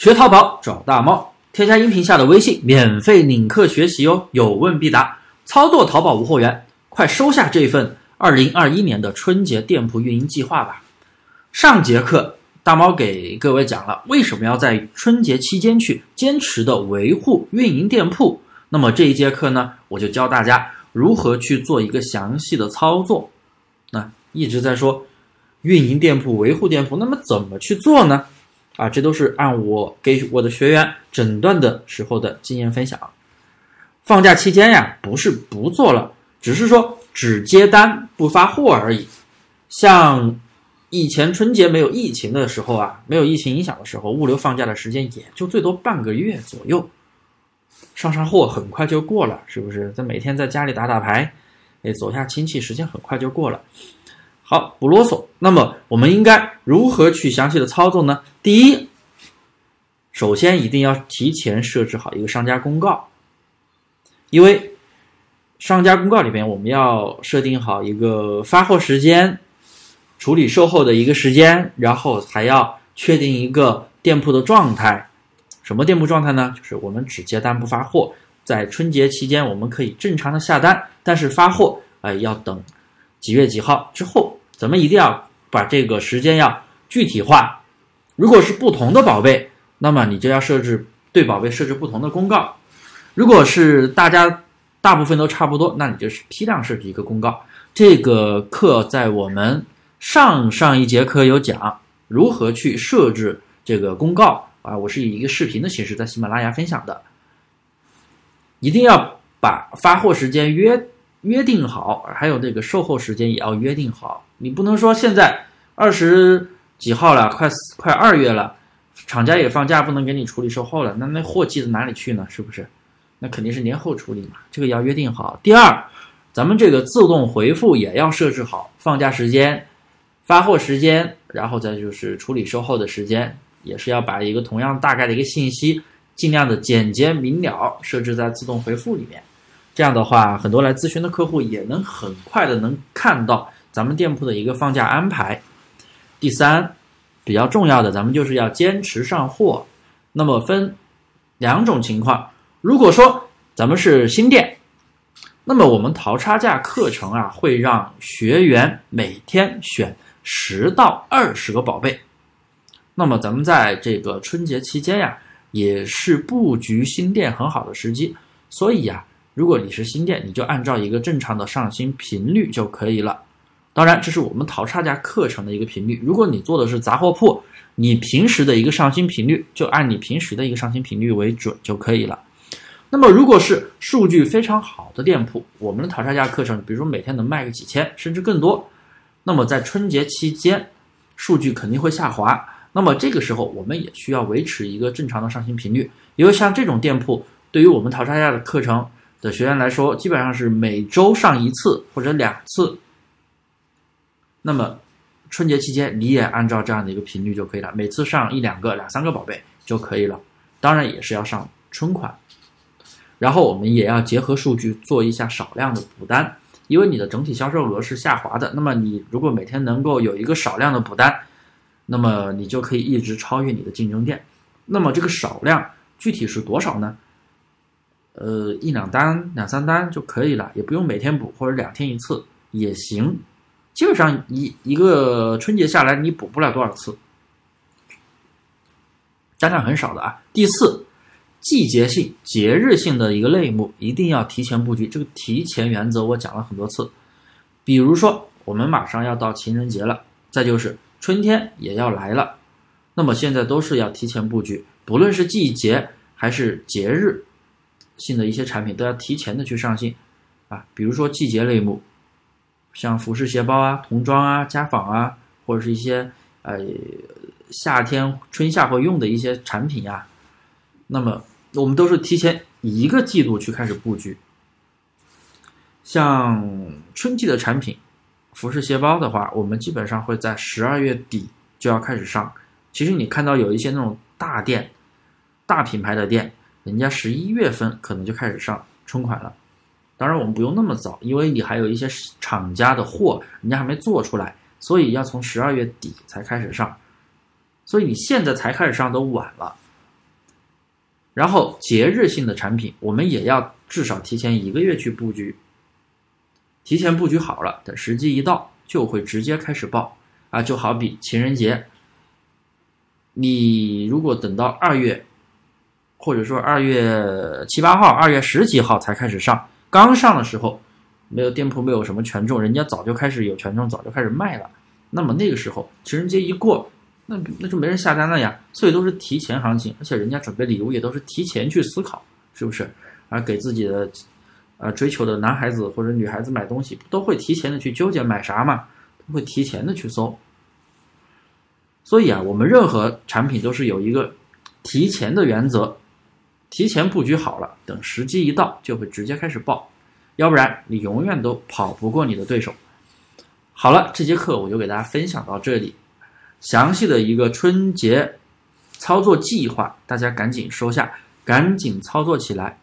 学淘宝找大猫，添加音频下的微信，免费领课学习哦，有问必答，操作淘宝无货源，快收下这份二零二一年的春节店铺运营计划吧。上节课大猫给各位讲了为什么要在春节期间去坚持的维护运营店铺，那么这一节课呢，我就教大家如何去做一个详细的操作。那一直在说运营店铺、维护店铺，那么怎么去做呢？啊，这都是按我给我的学员诊断的时候的经验分享。放假期间呀，不是不做了，只是说只接单不发货而已。像以前春节没有疫情的时候啊，没有疫情影响的时候，物流放假的时间也就最多半个月左右，上上货很快就过了，是不是？在每天在家里打打牌，哎，走下亲戚，时间很快就过了。好，不啰嗦。那么我们应该如何去详细的操作呢？第一，首先一定要提前设置好一个商家公告，因为商家公告里边我们要设定好一个发货时间、处理售后的一个时间，然后还要确定一个店铺的状态。什么店铺状态呢？就是我们只接单不发货，在春节期间我们可以正常的下单，但是发货哎要等几月几号之后。咱们一定要把这个时间要具体化。如果是不同的宝贝，那么你就要设置对宝贝设置不同的公告。如果是大家大部分都差不多，那你就是批量设置一个公告。这个课在我们上上一节课有讲如何去设置这个公告啊，我是以一个视频的形式在喜马拉雅分享的。一定要把发货时间约约定好，还有这个售后时间也要约定好。你不能说现在二十几号了，快快二月了，厂家也放假，不能给你处理售后了，那那货寄到哪里去呢？是不是？那肯定是年后处理嘛，这个要约定好。第二，咱们这个自动回复也要设置好，放假时间、发货时间，然后再就是处理售后的时间，也是要把一个同样大概的一个信息，尽量的简洁明了设置在自动回复里面。这样的话，很多来咨询的客户也能很快的能看到。咱们店铺的一个放假安排，第三，比较重要的，咱们就是要坚持上货。那么分两种情况，如果说咱们是新店，那么我们淘差价课程啊，会让学员每天选十到二十个宝贝。那么咱们在这个春节期间呀，也是布局新店很好的时机。所以呀，如果你是新店，你就按照一个正常的上新频率就可以了。当然，这是我们淘差价课程的一个频率。如果你做的是杂货铺，你平时的一个上新频率就按你平时的一个上新频率为准就可以了。那么，如果是数据非常好的店铺，我们的淘差价课程，比如说每天能卖个几千，甚至更多，那么在春节期间，数据肯定会下滑。那么这个时候，我们也需要维持一个正常的上新频率。因为像这种店铺，对于我们淘差价的课程的学员来说，基本上是每周上一次或者两次。那么，春节期间你也按照这样的一个频率就可以了，每次上一两个、两三个宝贝就可以了。当然也是要上春款，然后我们也要结合数据做一下少量的补单，因为你的整体销售额是下滑的。那么你如果每天能够有一个少量的补单，那么你就可以一直超越你的竞争店。那么这个少量具体是多少呢？呃，一两单、两三单就可以了，也不用每天补或者两天一次也行。基本上一一个春节下来，你补不了多少次，单量很少的啊。第四，季节性、节日性的一个类目一定要提前布局。这个提前原则我讲了很多次。比如说，我们马上要到情人节了，再就是春天也要来了，那么现在都是要提前布局，不论是季节还是节日性的一些产品，都要提前的去上新啊。比如说季节类目。像服饰、鞋包啊、童装啊、家纺啊，或者是一些呃夏天、春夏会用的一些产品呀，那么我们都是提前一个季度去开始布局。像春季的产品，服饰、鞋包的话，我们基本上会在十二月底就要开始上。其实你看到有一些那种大店、大品牌的店，人家十一月份可能就开始上春款了。当然，我们不用那么早，因为你还有一些厂家的货，人家还没做出来，所以要从十二月底才开始上。所以你现在才开始上都晚了。然后节日性的产品，我们也要至少提前一个月去布局，提前布局好了，等时机一到，就会直接开始爆啊！就好比情人节，你如果等到二月，或者说二月七八号、二月十几号才开始上，刚上的时候，没有店铺没有什么权重，人家早就开始有权重，早就开始卖了。那么那个时候情人节一过，那那就没人下单了呀，所以都是提前行情，而且人家准备礼物也都是提前去思考，是不是？而给自己的呃追求的男孩子或者女孩子买东西，都会提前的去纠结买啥嘛，都会提前的去搜。所以啊，我们任何产品都是有一个提前的原则，提前布局好了，等时机一到就会直接开始爆，要不然你永远都跑不过你的对手。好了，这节课我就给大家分享到这里。详细的一个春节操作计划，大家赶紧收下，赶紧操作起来。